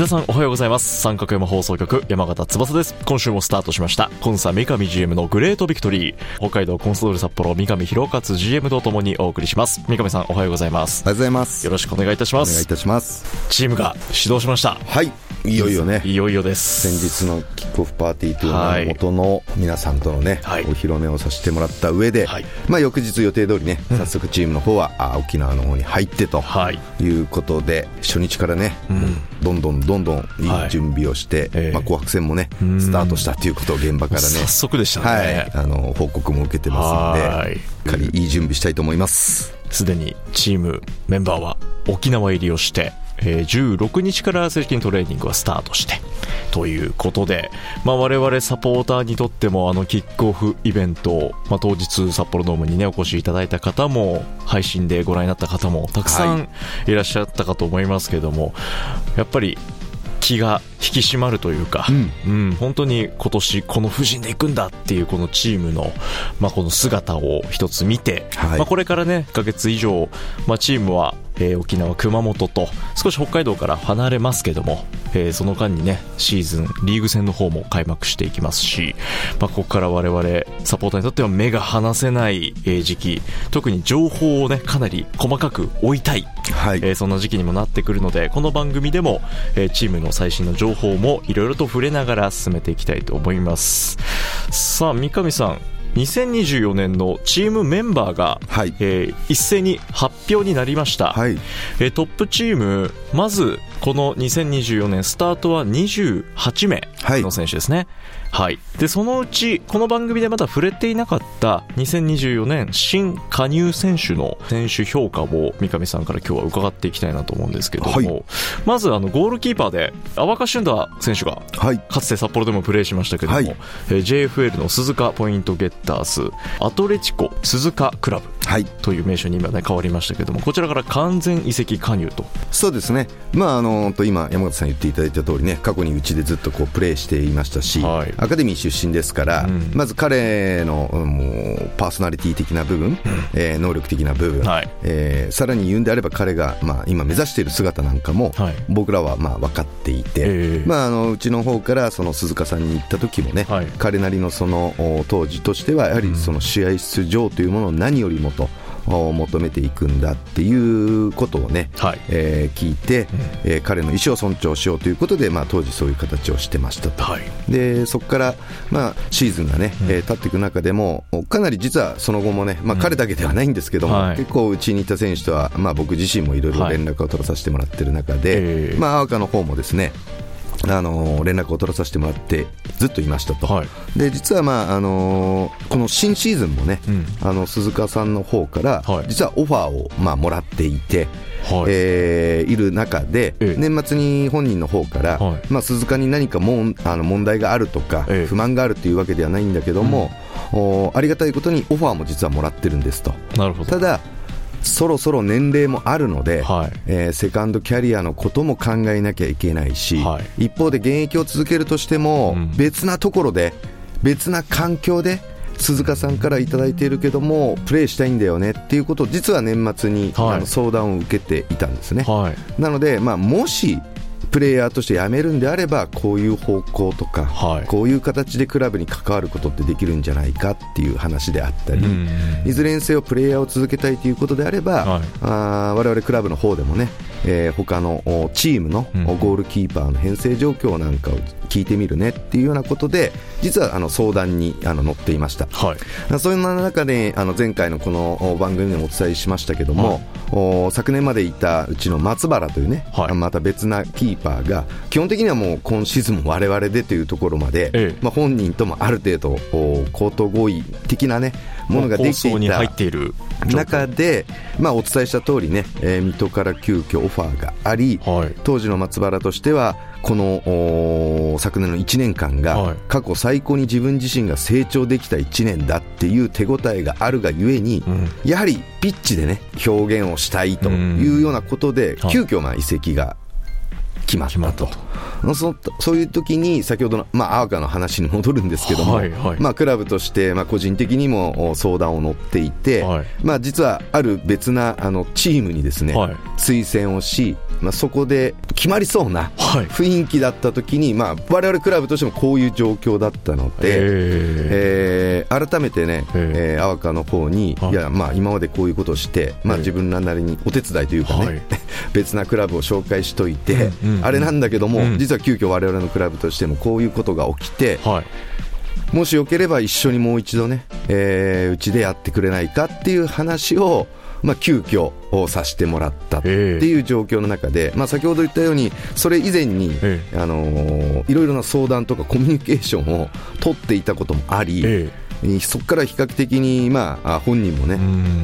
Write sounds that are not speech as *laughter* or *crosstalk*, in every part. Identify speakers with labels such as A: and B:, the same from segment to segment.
A: 皆さんおはようございます。三角山放送局山形翼です。今週もスタートしました。コンサ三上 GM のグレートビクトリー。北海道コンソドール札幌三上博勝 GM とともにお送りします。三上さんおはようございます。
B: おはようございます。
A: よろしくお願いいたします。
B: お願いいたします。
A: チームが始動しました。
B: はいいよいよね。
A: いよいよです。
B: 先日のキックオフパーティーというの
A: は
B: はい。元の皆さんとのね、
A: はい。
B: お披露目をさせてもらった上で、
A: はい。
B: まあ、翌日予定通りね、早速チームの方はあ沖縄の方に入ってと
A: はい。
B: いうことで初日からね、どんどんどんどんい
A: はい。
B: い準備をして、
A: ええ。
B: まあ、紅白戦もねスタートしたということを現場からね
A: 早速でしたね、
B: はい、あの報告も受けてますので
A: はい。
B: しっかりいい準備したいと思います。
A: すでにチームメンバーは沖縄入りをして、えー16日から正式にトレーニングはスタートしてということで、まあ、我々サポーターにとってもあのキックオフイベント、まあ、当日札幌ドームにねお越しいただいた方も配信でご覧になった方もたくさ
B: は
A: んいらっしゃったかと思いますけども、やっぱり気が引き締まるというか、うん。本当に今年この布陣で行くんだっていうこのチームの、まあ、この姿を一つ見て、
B: はい。
A: まあ、これからね1ヶ月以上、まあ、チームは、えー沖縄熊本と少し北海道から離れますけども、えーその間にねシーズンリーグ戦の方も開幕していきますし、まあ、ここから我々サポーターにとっては目が離せないえー時期特に情報をねかなり細かく追いたい
B: はい、
A: えーそんな時期にもなってくるのでこの番組でも、えーチームの最新の情報もいろいろと触れながら進めていきたいと思います。さあ三上さん2024年のチームメンバーが、
B: はい。
A: えー一斉に発表になりました、
B: はい。
A: えートップチームまずこの2024年スタートは28名
B: はい。
A: の選手ですね、はい、でそのうちこの番組でまだ触れていなかった2024年新加入選手の選手評価を三上さんから今日は伺っていきたいなと思うんですけども、
B: はい。
A: まずあのゴールキーパーで淡川俊太選手が
B: はい。
A: かつて札幌でもプレーしましたけども、
B: はい。
A: えー JFL の鈴鹿ポイントゲッターズアトレチコ鈴鹿クラブ
B: はい。
A: という名称に今ね変わりましたけどもこちらから完全移籍加入と。
B: そうですね、まあ、あのと今、山形さん言っていただいた通りね、過去にうちでずっとこうプレーしていましたし、
A: はい。
B: アカデミー出身ですから、
A: うん。
B: まず彼の、うんもうパーソナリティ的な部分、えー能力的な部分、
A: はい。
B: えーさらに言うんであれば、彼が、まあ、今目指している姿なんかも、
A: はい。
B: 僕らはまあ分かっていて、
A: ええ。
B: まあ、あのうちの方からその鈴鹿さんに行った時もね、
A: はい。
B: 彼なりのそのお当時としては、やはりその試合出場というものを何よりもと。お求めていくんだっていうことをね、
A: はい。
B: えー聞いて、えー彼の意思を尊重しようということで、まあ、当時そういう形をしてましたと、
A: はい。
B: でそこから、まあ、シーズンがね、えー経っていく中でもかなり実はその後もね、まあ、彼だけではないんですけども、
A: はい。
B: 結構うちにいた選手とは、まあ、僕自身もいろいろ連絡を取らさせてもらってる中で、
A: えー。
B: まあ、赤の方もですねあの連絡を取らさせてもらってずっといましたと、
A: はい。
B: で実は、まああのーこの新シーズンもね、
A: うん。
B: あの鈴鹿さんの方から、
A: はい。
B: 実はオファーを、まあ、もらっていて、
A: はい。
B: えーいる中で、
A: ええ。
B: 年末に本人の方から、
A: はい。
B: まあ、鈴鹿に何かもんあの問題があるとか、
A: ええ。
B: 不満があるというわけではないんだけども、おありがたいことにオファーも実はもらってるんですと。
A: なるほど。
B: ただそろそろ年齢もあるので、
A: はい。
B: えーセカンドキャリアのことも考えなきゃいけないし、
A: はい。
B: 一方で現役を続けるとしても、
A: うん。
B: 別なところで別な環境で鈴鹿さんからいただいているけどもプレーしたいんだよねっていうことを実は年末に、
A: はい。
B: あの相談を受けていたんですね、
A: はい。
B: なので、まあ、もしプレイヤーとして辞めるんであればこういう方向とか、
A: はい。
B: こういう形でクラブに関わることってできるんじゃないかっていう話であったり、
A: うん。
B: いずれにせよプレイヤーを続けたいということであれば、
A: はい。
B: あー我々クラブの方でもね、えー、他のチームのゴールキーパーの編成状況なんかを聞いてみるねっていうようなことで実はあの相談にあの乗っていました、はい、そういう中であの前回のこの番組でもお伝えしましたけども、はい、昨年までいたうちの松原というね、はい、また別なキーパーが基本的にはもう今シーズンも我々でというところまで、ええ、まあ、本人ともある程度口頭合意的なねものができていた中で、まあ、お伝えした通りね、えー、水戸から急遽オファーがあり、はい、当時の松原としてはこの昨年の1年間が過去最高に自分自身が成長できた1年だっていう手応えがあるがゆえに、うん、やはりピッチでね表現をしたいというようなことで、うん、急遽まあ移籍が決まったと。そそういう時に先ほどの、まあ、アーカの話に戻るんですけども、はいはい、まあ、クラブとして、まあ、個人的にも相談を乗っていて、はい、まあ、実はある別なあのチームにですね、はい、推薦をし、まあ、そこで決まりそうな雰囲気だった時に、まあ、我々クラブとしてもこういう状況だったので、えー、改めてね、えー、アワカの方に、い。や、まあ、今までこういうことをして、まあ、自分らなりにお手伝いというかね、はい、*laughs* 別なクラブを紹介しといて、あれなんだけども、うん、実は急遽我々のクラブとしてもこういうことが起きて、はい、もしよければ一緒にもう一度ね、えー、うちでやってくれないかっていう話を、まあ、急遽をさせてもらったっていう状況の中で、まあ、先ほど言ったようにそれ以前に、あのー、いろいろな相談とかコミュニケーションを取っていたこともあり、そこから比較的に、まあ、本人もね、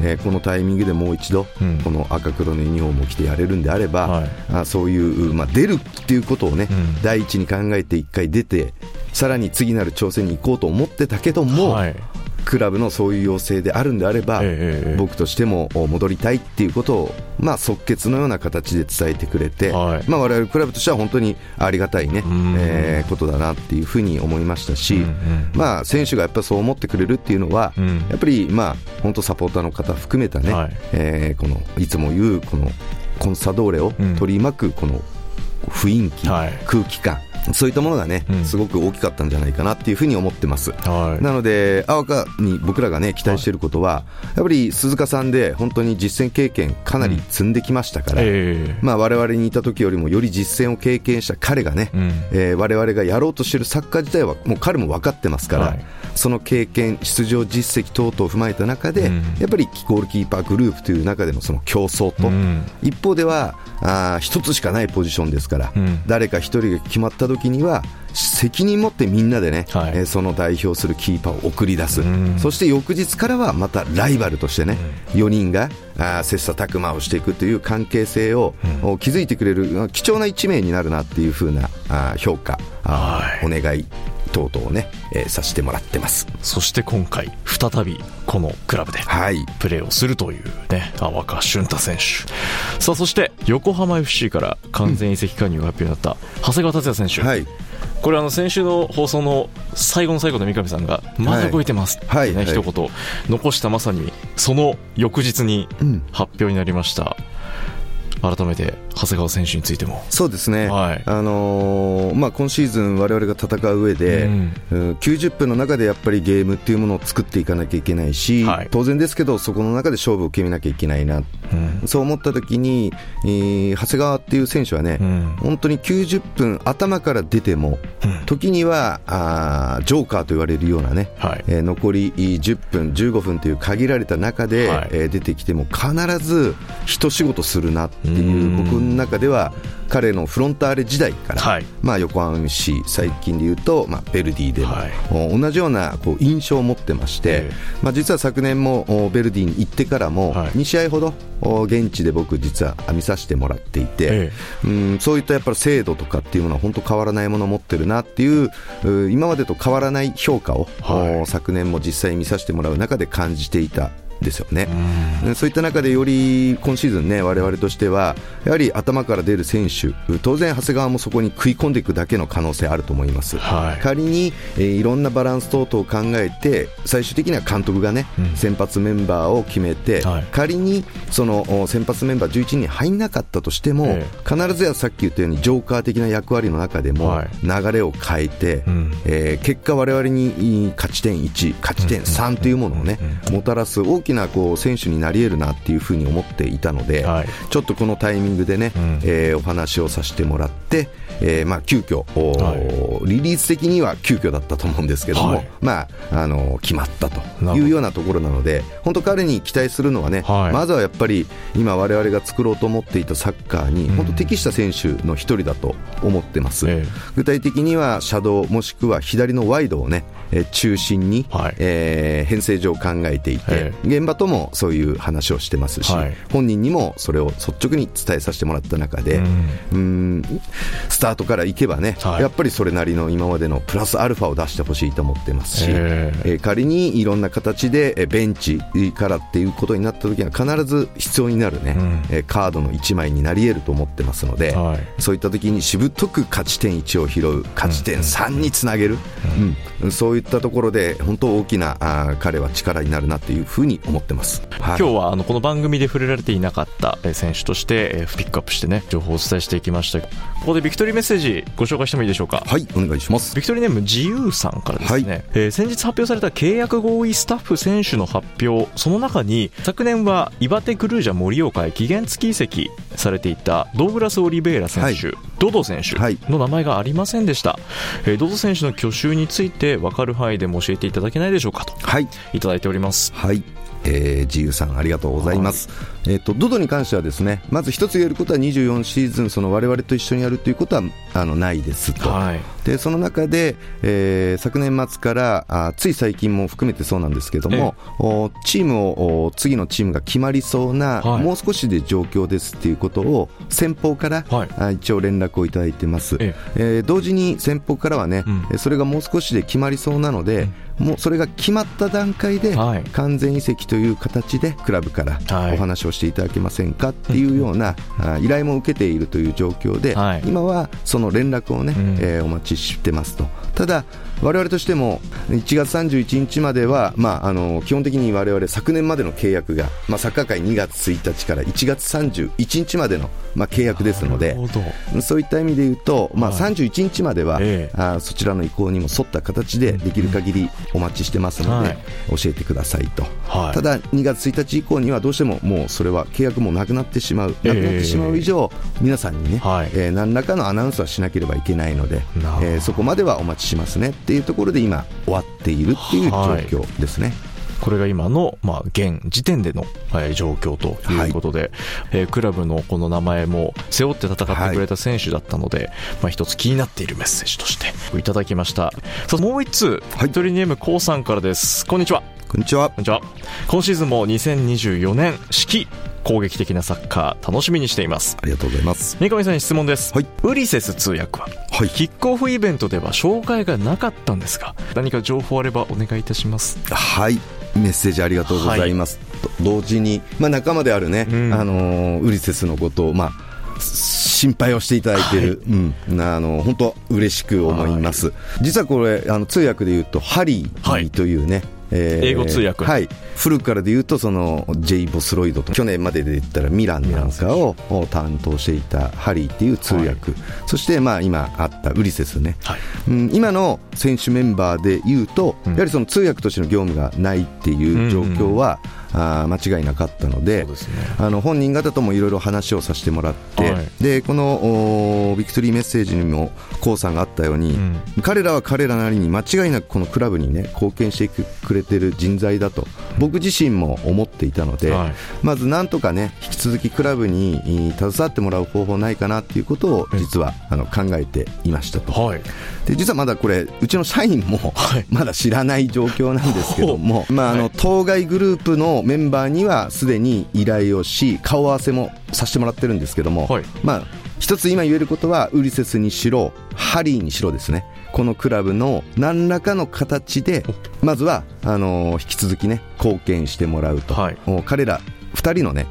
B: えー、このタイミングでもう一度、うん、この赤黒のユニフォームを着てやれるんであれば、はい、あそういう、まあ、出るっていうことをね、うん、第一に考えて一回出てさらに次なる挑戦に行こうと思ってたけども、はいクラブのそういう要請であるんであれば、えー、僕としても戻りたいっていうことを、まあ、即決のような形で伝えてくれて、はい。まあ、我々クラブとしては本当にありがたいね、えー、ことだなっていうふうに思いましたし、まあ、選手がやっぱそう思ってくれるっていうのは、うん、やっぱり、まあ、本当サポーターの方含めたね、はい。えー、このいつも言うこのコンサドーレを取り巻くこの雰囲気、はい、空気感そういったものがね、うん、すごく大きかったんじゃないかなっていうふうに思ってます。はい、なので、青かに僕らがね、期待していることは、やっぱり鈴鹿さんで本当に実践経験かなり積んできましたから、うんえ。ー、まあ我々にいた時よりもより実践を経験した彼がね、うん、えー、我々がやろうとしているサッカー自体はもう彼も分かってますから、はい、その経験、出場実績等々を踏まえた中で、うん、やっぱりゴールキーパーグループという中でのその競争と、一方では、あ一つしかないポジションですから、誰か一人が決まった時には、責任持ってみんなでね、はい、えー、その代表するキーパーを送り出す、そして翌日からはまたライバルとしてね、4人があ切磋琢磨をしていくという関係性を、うん、築いてくれる貴重な一名になるなっていうふうなあ評価、はい、お願い等々をね、えー、させてもらってます。
A: そして今回再びこのクラブでプレーをするというね、はい、若俊太選手。さあそして横浜 FC から完全移籍加入が発表になった長谷川達也選手、はい。これあの先週の放送の最後の最後の三上さんがまだ動いてますってね、はい。はい、一言。残したまさにその翌日に発表になりました、うん、改めて長谷川選手についても。
B: そうですね、はい、あのー、まあ、今シーズン、われわれが戦う上で、うん、90分の中でやっぱりゲームっていうものを作っていかなきゃいけないし、はい、当然ですけど、そこの中で勝負を決めなきゃいけないな、うん、そう思ったときに、えー、長谷川っていう選手はね、うん、本当に90分、頭から出ても、時にはあジョーカーと言われるようなね、はい、えー、残り10分、15分という限られた中で、はい、えー、出てきても、必ず一仕事するなっていう、僕の中では彼のフロンターレ時代から、はい、まあ、横浜市最近でいうと、まあ、ベルディでも、はい、同じようなこう印象を持ってまして、まあ、実は昨年もベルディに行ってからも2試合ほど現地で僕実は見させてもらっていて、うん、そういったやっぱり制度とかっていうものは本当変わらないものを持ってるなっていう今までと変わらない評価を、はい、昨年も実際見させてもらう中で感じていたですよね、そういった中でより今シーズンね我々としてはやはり頭から出る選手当然長谷川もそこに食い込んでいくだけの可能性あると思います、はい、仮に、えー、いろんなバランス等々を考えて最終的には監督がね、うん、先発メンバーを決めて、はい、仮にその先発メンバー11人に入らなかったとしても、えー、必ずやさっき言ったようにジョーカー的な役割の中でも流れを変えて、はい、えー、結果我々に勝ち点1勝ち点3というものをね、もたらす大きなこう選手になり得るなっていうふうに思っていたので、はい、ちょっとこのタイミングでね、うん、えー、お話をさせてもらって、えー、まあ急遽、はい、リリース的には急遽だったと思うんですけども、はい、まあ、あの決まったというようなところなので本当彼に期待するのはね、まずはやっぱり今我々が作ろうと思っていたサッカーに本当適した選手の一人だと思ってます、うん、具体的にはシャドウもしくは左のワイドをね中心に、はい、えー、編成上考えていて、現場ともそういう話をしてますし、はい、本人にもそれを率直に伝えさせてもらった中で、うん、スタートからいけばね、はい、やっぱりそれなりの今までのプラスアルファを出してほしいと思ってますし、えー、仮にいろんな形でベンチからっていうことになった時には必ず必要になるね、うん、カードの1枚になり得ると思ってますので、はい、そういった時にしぶとく勝ち点1を拾う勝ち点3につなげる、うん、うん、そういったところで本当大きなあ彼は力になるなというふうに思ってます、
A: はい、今日はあのこの番組で触れられていなかった選手としてピックアップしてね情報をお伝えしていきました。ここでビクトリーメッセージご紹介してもいいでしょうか？
B: はいお願いします。
A: ビクトリーネーム自由さんからですね、はい、えー、先日発表された契約合意スタッフ選手の発表その中に昨年は岩手クルージャ盛岡へ期限付き移籍されていたドーグラス・オリベイラ選手、はい、ドド選手の名前がありませんでした、えー、ドド選手の去就について分かる範囲でも教えていただけないでしょうかと、はい、いただいております。
B: はいえー、自由さんありがとうございます、はい、えーと、ドドに関してはですねまず一つ言えることは24シーズンその我々と一緒にやるということはあのないですと、はい、でその中で、えー、昨年末からあつい最近も含めてそうなんですけども、おチームを次のチームが決まりそうな、はい、もう少しで状況ですっていうことを先方から、はい、あ一応連絡をいただいてます、ええ。ー、同時に先方からはね、うん、それがもう少しで決まりそうなので、うん。もうそれが決まった段階で、完全移籍という形でクラブからお話をしてい。ただけませんかっていうような依頼も受けているという状況で、今はその連絡をね、えお待ちしてますと。ただ我々としても1月31日までは、まあ、あの基本的に我々昨年までの契約が、まあ、サッカー界2月1日から1月31日までの、まあ、契約ですのでそういった意味で言うと、まあ、31日までは、はい、あそちらの意向にも沿った形でできる限りお待ちしてますので、教えてくださいと、はい、ただ2月1日以降にはどうしてももうそれは契約もなくなってしまう、なくなってしまう以上皆さんにね、はい、えー、何らかのアナウンスはしなければいけないので、えー、そこまではお待ちしますねっていうところで今終わっているっていう状況ですね。
A: これが今の、まあ、現時点での、えー、状況ということで、はい、えー、クラブのこの名前も背負って戦ってくれた選手だったので、はい、まあ、一つ気になっているメッセージとしていただきました。さあもう一通、はい、トリネームコウさんからです。こんにちは。
B: こんにちは。こ
A: んにちは。今シーズンも2024年四季攻撃的なサッカー楽しみにしています。
B: ありがとうございます。
A: 三上さんに質問です、はい、ウリセス通訳は、はい、キックオフイベントでは紹介がなかったんですが何か情報あればお願いいたします。
B: はい。メッセージありがとうございます、はい、同時に、まあ、仲間であるね、うん、あのウリセスのことを、まあ、心配をしていただいている、はい、うん、あの本当嬉しく思います、実はこれあの通訳でいうとハリーというね、
A: えー、英語通訳。
B: はい。古くからで言うとその J・ ボスロイドと去年までで言ったらミランなんかを担当していたハリーっていう通訳、はい、そしてまあ今あったウリセスね、はい、うん、今の選手メンバーで言うと、やはりその通訳としての業務がないっていう状況は、うんうんあ間違いなかったので、ね、あの本人方ともいろいろ話をさせてもらって、はい、でこのビクトリーメッセージにもコさんがあったように、うん、彼らは彼らなりに間違いなくこのクラブに、ね、貢献してくれてる人材だと僕自身も思っていたので、はい、まずなんとかね引き続きクラブに携わってもらう方法ないかなっていうことを実はあの考えていましたと、はい、で実はまだこれうちの社員も *laughs* まだ知らない状況なんですけども、*laughs* まあ、あの当該グループのメンバーにはすでに依頼をし顔合わせもさせてもらってるんですけども、はい、まあ一つ今言えることはウリセスにしろハリーにしろですね。このクラブの何らかの形でまずはあの引き続きね貢献してもらうと、はい、彼ら2人のね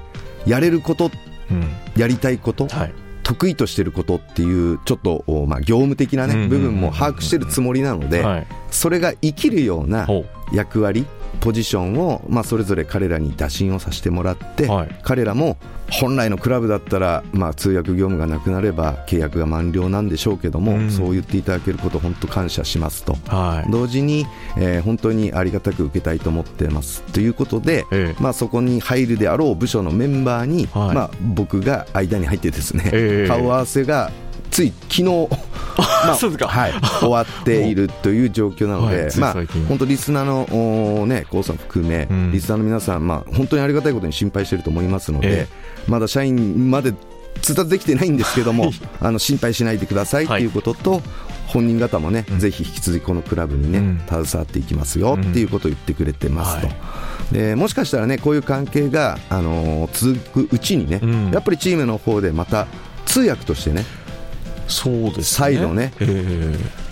B: やれること、うん、やりたいこと、はい、得意としていることっていうちょっと、まあ、業務的な、ね、部分も把握しているつもりなので、それが生きるような役割ポジションを、まあ、それぞれ彼らに打診をさせてもらって、はい、彼らも本来のクラブだったら、まあ、通訳業務がなくなれば契約が満了なんでしょうけども、うん、そう言っていただけること本当感謝しますと、はい、同時に、えー、本当にありがたく受けたいと思ってます。ということで、えー、まあ、そこに入るであろう部署のメンバーに、はい、まあ、僕が間に入ってですね、えー、顔合わせがつい昨日 *laughs* まあ、はい、終わっているという状況なので、はい、まあ、本当、リスナーの、ね、高さん含め、うん、リスナーの皆さん、まあ、本当にありがたいことに心配していると思いますので、えー、まだ社員まで通達できてないんですけども、*laughs* あの心配しないでくださいということと、本人方もね、うん、ぜひ引き続きこのクラブにね、うん、携わっていきますよっていうことを言ってくれてますと。でもしかしたらねこういう関係が、あのー、続くうちにね、やっぱりチームの方でまた通訳としてね
A: そうです、ね、
B: 再度ね、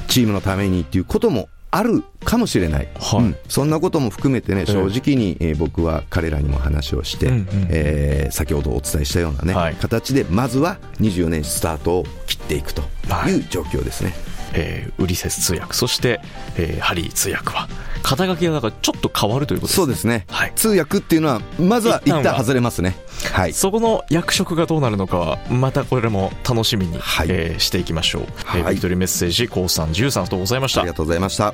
B: チームのためにっていうこともあるかもしれない、はい、うん、そんなことも含めてね、正直に、えー、僕は彼らにも話をして、うんうん、えー、先ほどお伝えしたようなね、はい、形で、まずは24年スタートを切っていくという状況ですね。はい、
A: えー、ウリセス通訳、そして、えー、ハリー通訳は、肩書きがなんかちょっと変わるということですね。
B: そうですね。はい、通訳っていうのは、まずは一旦外れますね。
A: はい、そこの役職がどうなるのかは、またこれも楽しみに、はい、えー、していきましょう。はい、えー、ビクトリーメッセージ、コウさん、ジュさんとございました。あ
B: りがとうございました。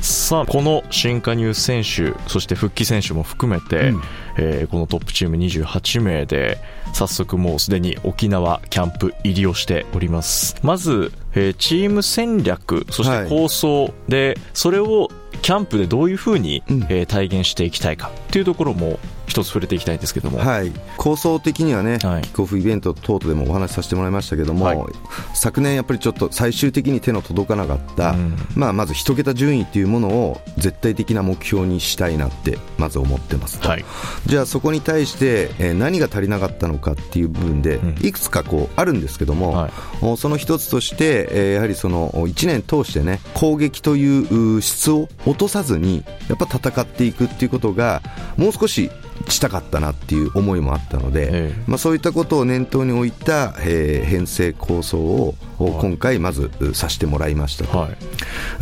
A: さあ、この新加入選手、そして復帰選手も含めて、うん、えー、このトップチーム28名で、早速もうすでに沖縄キャンプ入りをしております。まず、えー、チーム戦略、そして構想で、はい、それをキャンプでどういうふうに、うん、えー、体現していきたいかっていうところも一つ触れていきたいんですけども、
B: はい、構想的にはね、はい、キックオフイベント等々でもお話しさせてもらいましたけども、はい、昨年やっぱりちょっと最終的に手の届かなかった、うん、まあ、まず一桁順位っていうものを絶対的な目標にしたいなってまず思ってますと、はい、じゃあそこに対して、えー、何が足りなかったのかっていう部分で、いくつかこうあるんですけども、はい、その一つとして、えー、やはりその1年通してね攻撃という質を落とさずにやっぱ戦っていくっていうことがもう少ししたかったなっていう思いもあったので、ええ、まあ、そういったことを念頭に置いた、えー、編成構想を今回まずさせてもらいましたと、は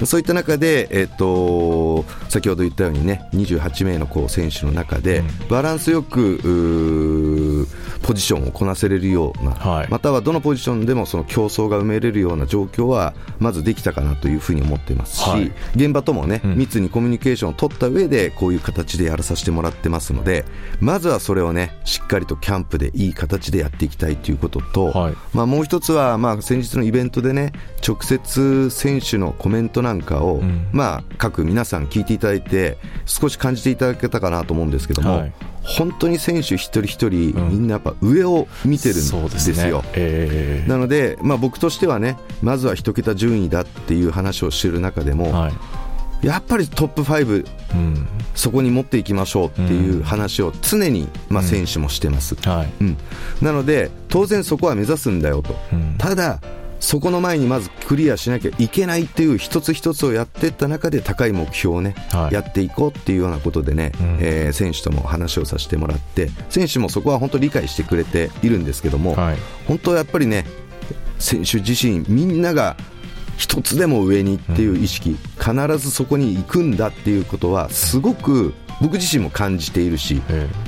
B: い、そういった中で、えーと、先ほど言ったようにね28名のこう選手の中で、バランスよくポジションをこなせれるような、はい、またはどのポジションでもその競争が埋めれるような状況はまずできたかなというふうに思っていますし、はい、現場ともね、密にコミュニケーションを取った上でこういう形でやらさせてもらってますのでまずはそれをねしっかりとキャンプでいい形でやっていきたいということと、はい、まあ、もう一つは、まあ、先日のイベントでね直接選手のコメントなんかを、うん、まあ、各皆さん聞いていただいて少し感じていただけたかなと思うんですけども、はい本当に選手一人一人、みんなやっぱ上を見てるんですよ。ね。えー、なので、まあ、僕としてはね、まずは一桁順位だっていう話をしている中でも、はい、やっぱりトップ5、うん、そこに持っていきましょうっていう話を常に、まあ、選手もしてます、うんはい。うん、なので、当然そこは目指すんだよと、ただ、そこの前にまずクリアしなきゃいけないっていう一つ一つをやっていった中で高い目標をね、はい、やっていこうっていうようなことでね、うん、えー、選手とも話をさせてもらって選手もそこは本当理解してくれているんですけども、はい、本当やっぱりね選手自身みんなが一つでも上にっていう意識、必ずそこに行くんだっていうことはすごく僕自身も感じているし、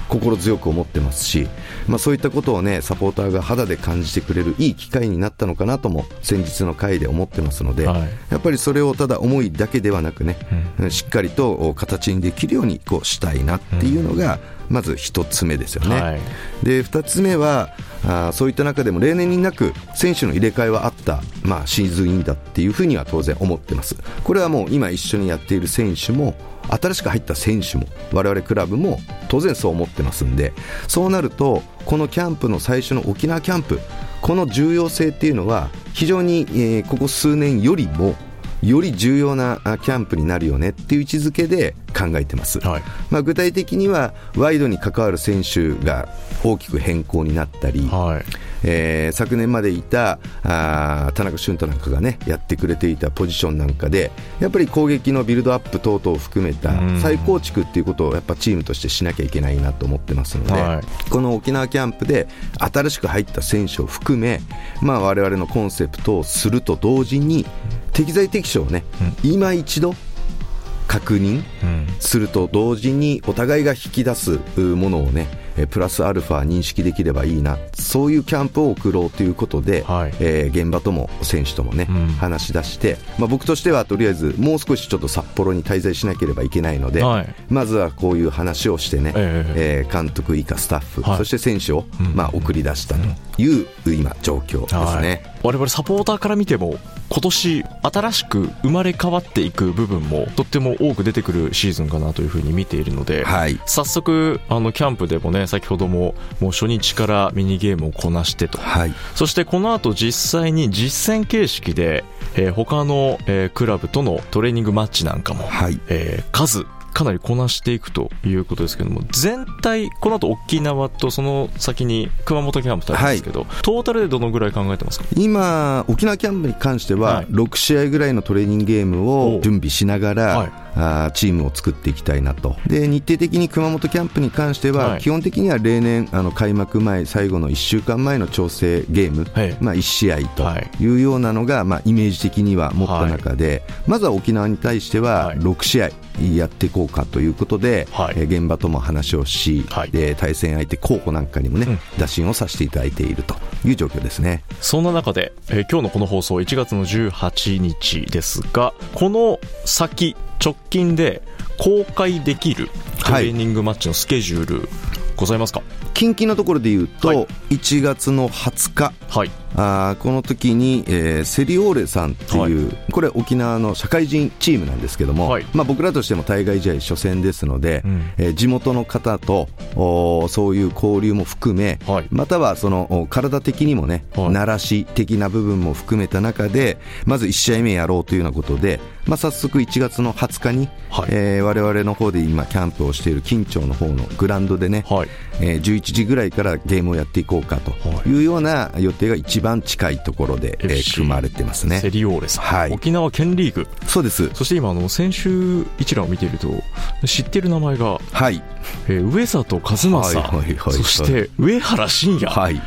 B: 心強く思ってますし、まあ、そういったことをねサポーターが肌で感じてくれるいい機会になったのかなとも先日の回で思ってますので、はい、やっぱりそれをただ思いだけではなくね、うん、しっかりと形にできるようにこうしたいなっていうのが、まず1つ目ですよね。はい、で2つ目はあそういった中でも例年になく選手の入れ替えはあった、まあ、シーズンインだっていうふうには当然思ってます。これはもう今一緒にやっている選手も新しく入った選手も我々クラブも当然そう思ってますんでそうなるとこのキャンプの最初の沖縄キャンプこの重要性っていうのは非常に、えー、ここ数年よりもより重要なキャンプになるよねっていう位置づけで考えてます、はい、まあ、具体的にはワイドに関わる選手が大きく変更になったり、はい。えー、昨年までいたあ田中俊太なんかがねやってくれていたポジションなんかでやっぱり攻撃のビルドアップ等々を含めた再構築っていうことをやっぱチームとしてしなきゃいけないなと思ってますので、はい、この沖縄キャンプで新しく入った選手を含め、まあ、我々のコンセプトをすると同時に適材適所をね、うん、今一度確認すると同時にお互いが引き出すものをねプラスアルファ認識できればいいな。そういうキャンプを送ろうということで、はい、えー、現場とも選手ともね、うん、話し出して、まあ、僕としてはとりあえずもう少しちょっと札幌に滞在しなければいけないので、はい、まずはこういう話をしてね、えー、えー、監督以下スタッフ、はい、そして選手を、まあ、送り出したという、今状況ですね。
A: 我々サポーターから見ても今年新しく生まれ変わっていく部分もとっても多く出てくるシーズンかなというふうに見ているので、はい、早速あのキャンプでもね先ほどももう初日からミニゲームをこなしてと、はい、そしてこの後実際に実戦形式で、えー、他の、えー、クラブとのトレーニングマッチなんかも、はい、えー、数かなりこなしていくということですけども全体、この後沖縄とその先に熊本キャンプとあるんですけど、はい、トータルでどのぐらい考えてますか？
B: 今、沖縄キャンプに関しては、6試合ぐらいのトレーニングゲームを準備しながら、はい、あチームを作っていきたいなと。で日程的に熊本キャンプに関しては、はい、基本的には例年あの開幕前最後の1週間前の調整ゲーム、はい、まあ、1試合とい。うようなのが、まあ、イメージ的には持った中で、まずは沖縄に対しては6試合やっていこうかということで、はい、現場とも話をし、はい、で対戦相手候補なんかにもね、うん、打診をさせていただいているという状況ですね。
A: そんな中で、えー、今日のこの放送1月の18日ですがこの先直近で公開できるトレーニングマッチのスケジュール、ございますか？
B: 近々のところで言うと、はい、1月の20日、はい、あこの時に、えー、セリオーレさんっていう、はい、これ沖縄の社会人チームなんですけども、はい、まあ、僕らとしても対外試合初戦ですので、うん、えー、地元の方とおそういう交流も含め、はい、またはその体的にもね、慣らし的な部分も含めた中でまず1試合目やろうというようなことで、まあ、早速1月の20日に、はい。えー、我々の方で今キャンプをしている金町の方のグラウンドでね、はい。えー、11時ぐらいからゲームをやっていこうかとい。うような予定が一番近いところで、えー、組まれてますね。
A: セリオーレさん、はい、沖縄県リーグ。
B: そうです。
A: そして今あの先週一覧を見ていると知っている名前が、
B: はい。
A: えー、上里和正、はいはいはい、そして上原慎也、はい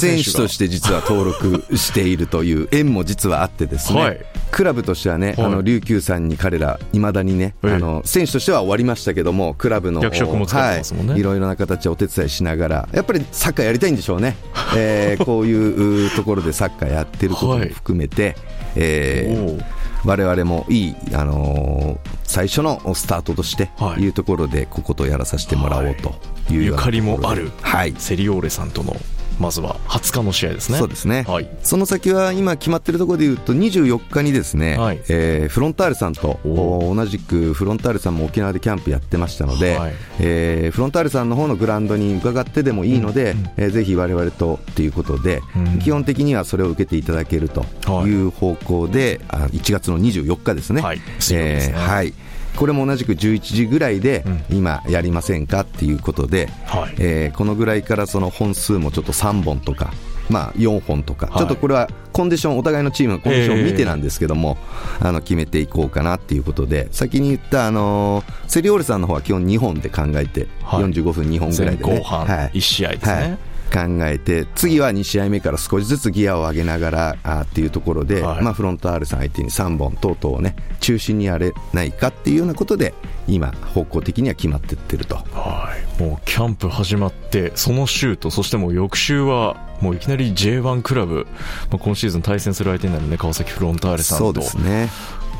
B: 選手として実は登録しているという縁も実はあってですね、はい、クラブとしてはね、はい、あの琉球さんに彼ら、いまだにね、あの選手としては終わりましたけども、クラブの
A: 役職も使ってますもんね、
B: はい、いろいろな形お手伝いしながら、やっぱりサッカーやりたいんでしょうね、えー、*laughs* こういうところでサッカーやってることも含めて、はい、えー、我々もいい、あのー、最初のスタートとしてい。うところで、こことやらさせてもらおうという
A: ゆかりもある、はい、セリオーレさんとのまずは20日の試合ですね。
B: そうですね、はい、その先は今決まっているところでいうと24日にですね、はい、えー、フロンターレさんと同じくフロンターレさんも沖縄でキャンプやってましたので、はい、えー、フロンターレさんの方のグラウンドに伺ってでもいいので、うん、えー、ぜひ我々とということで、うん、基本的にはそれを受けていただけるという方向で、はい、1月の24日ですね。はい、えー、はいこれも同じく11時ぐらいで、今やりませんかっていうことで、はい、えー、このぐらいからその本数もちょっと3本とか、まあ、4本とか、はい、ちょっとこれはコンディション、お互いのチームのコンディションを見てなんですけども、えー、あの決めていこうかなっていうことで、先に言った、あのー、セリオールさんの方は基本2本で考えて、はい、45分2本ぐらいで、ね、
A: 後半1試合ですね。はい
B: 考えて次は2試合目から少しずつギアを上げながらあっていうところで、はい、まあ、フロント R さん相手に3本等々をね中心にやれないかっていうようなことで今方向的には決まっていってると、
A: はい、もうキャンプ始まってその週とそしてもう翌週はもういきなり J1 クラブ、まあ、今シーズン対戦する相手になるね川崎フロンターレさんと。
B: そうですね。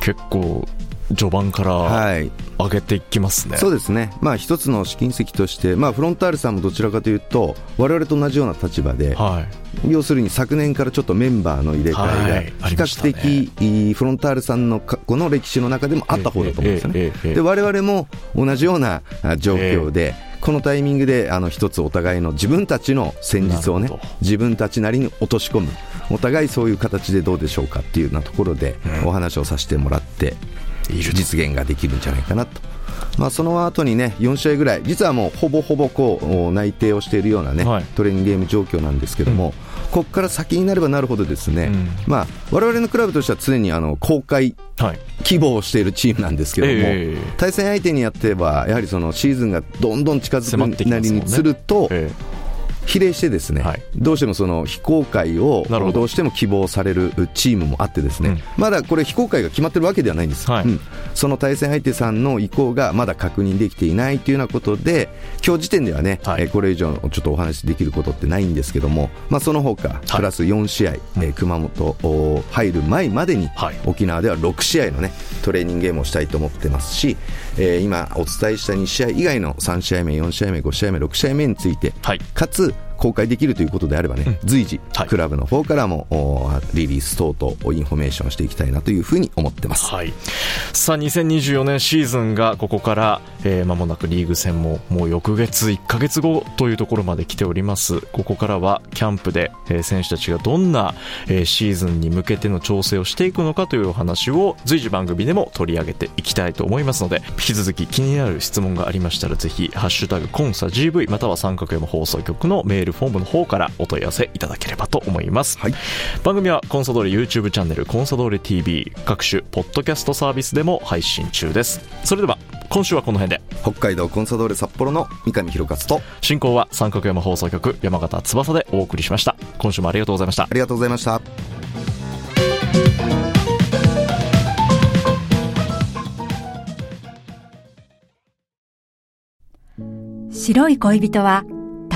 A: 結構序盤から上げていきますね、
B: はい、そうですね、まあ、一つの試金石として、まあ、フロンターレさんもどちらかというと、われわれと同じような立場で、はい、要するに昨年からちょっとメンバーの入れ替えが、比較的、はいね、フロンターレさんの過去の歴史の中でもあった方だと思うんですよね。で我々も同じような状況で、このタイミングであの一つお互いの自分たちの戦術をね自分たちなりに落とし込む。お互いそういう形でどうでしょうかっていうようなところでお話をさせてもらって実現ができるんじゃないかなと。まあ、その後にね4試合ぐらい、実はもうほぼほぼこう内定をしているようなね、はい、トレーニングゲーム状況なんですけども、うん、ここから先になればなるほど、ですね、うん、まあ我々のクラブとしては常にあの公開希望をしているチームなんですけども、はいえ。ー、対戦相手にやっては、やはりそのシーズンがどんどん近づくなりにすると、比例してですね、はい、どうしてもその非公開をど。うしても希望されるチームもあってですね、うん、まだこれ非公開が決まってるわけではないんです、はい。うん、その対戦相手さんの意向がまだ確認できていないというようなことで今日時点ではね、はい、これ以上ちょっとお話しできることってないんですけども、まあ、その他プラス4試合、え熊本入る前までに沖縄では6試合のねトレーニングゲームをしたいと思ってますし、えー、今お伝えした2試合以外の3試合目、4試合目、5試合目、6試合目について、はい、かつ公開できるということであればね、うん、随時、はい、クラブの方からもリリース等々インフォメーションしていきたいなというふうに思ってます、
A: はい、さあ2024年シーズンがここからえー、間もなくリーグ戦ももう翌月1か月後というところまで来ております。ここからはキャンプで、えー、選手たちがどんな、えー、シーズンに向けての調整をしていくのかというお話を随時番組でも取り上げていきたいと思いますので引き続き気になる質問がありましたらぜひハッシュタグコンサ GV または三角山放送局のメールフォームの方からお問い合わせいただければと思います、はい、番組はコンサドーレ YouTube チャンネルコンサドーレ TV 各種ポッドキャストサービスでも配信中です。それでは今週はこの辺で。
B: 北海道コンサドーレ札幌の三上博勝と。
A: 進行は三角山放送局山形翼でお送りしました。今週もありがとうございました。あ
B: りがとうございました。
C: 白い恋人は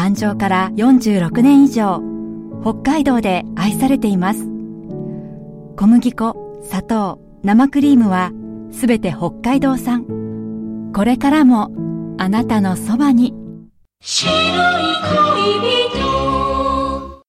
C: 誕生から46年以上北海道で愛されています。小麦粉砂糖生クリームはすべて北海道産。これからもあなたのそばに。白い恋人。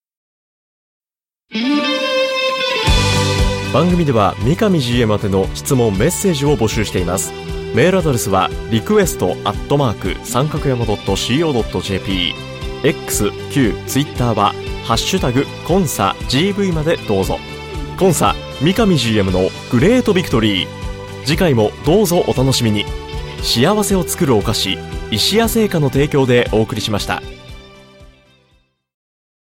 A: 番組では三上 GM 宛ての質問メッセージを募集しています。メールアドレスはリクエストアットマーク三角山 .co.jp X、Q、Twitter はハッシュタグコンサ GV までどうぞ。コンサ三上 GM のグレートビクトリー。次回もどうぞお楽しみに。幸せを作るお菓子石屋製菓の提供でお送りしました。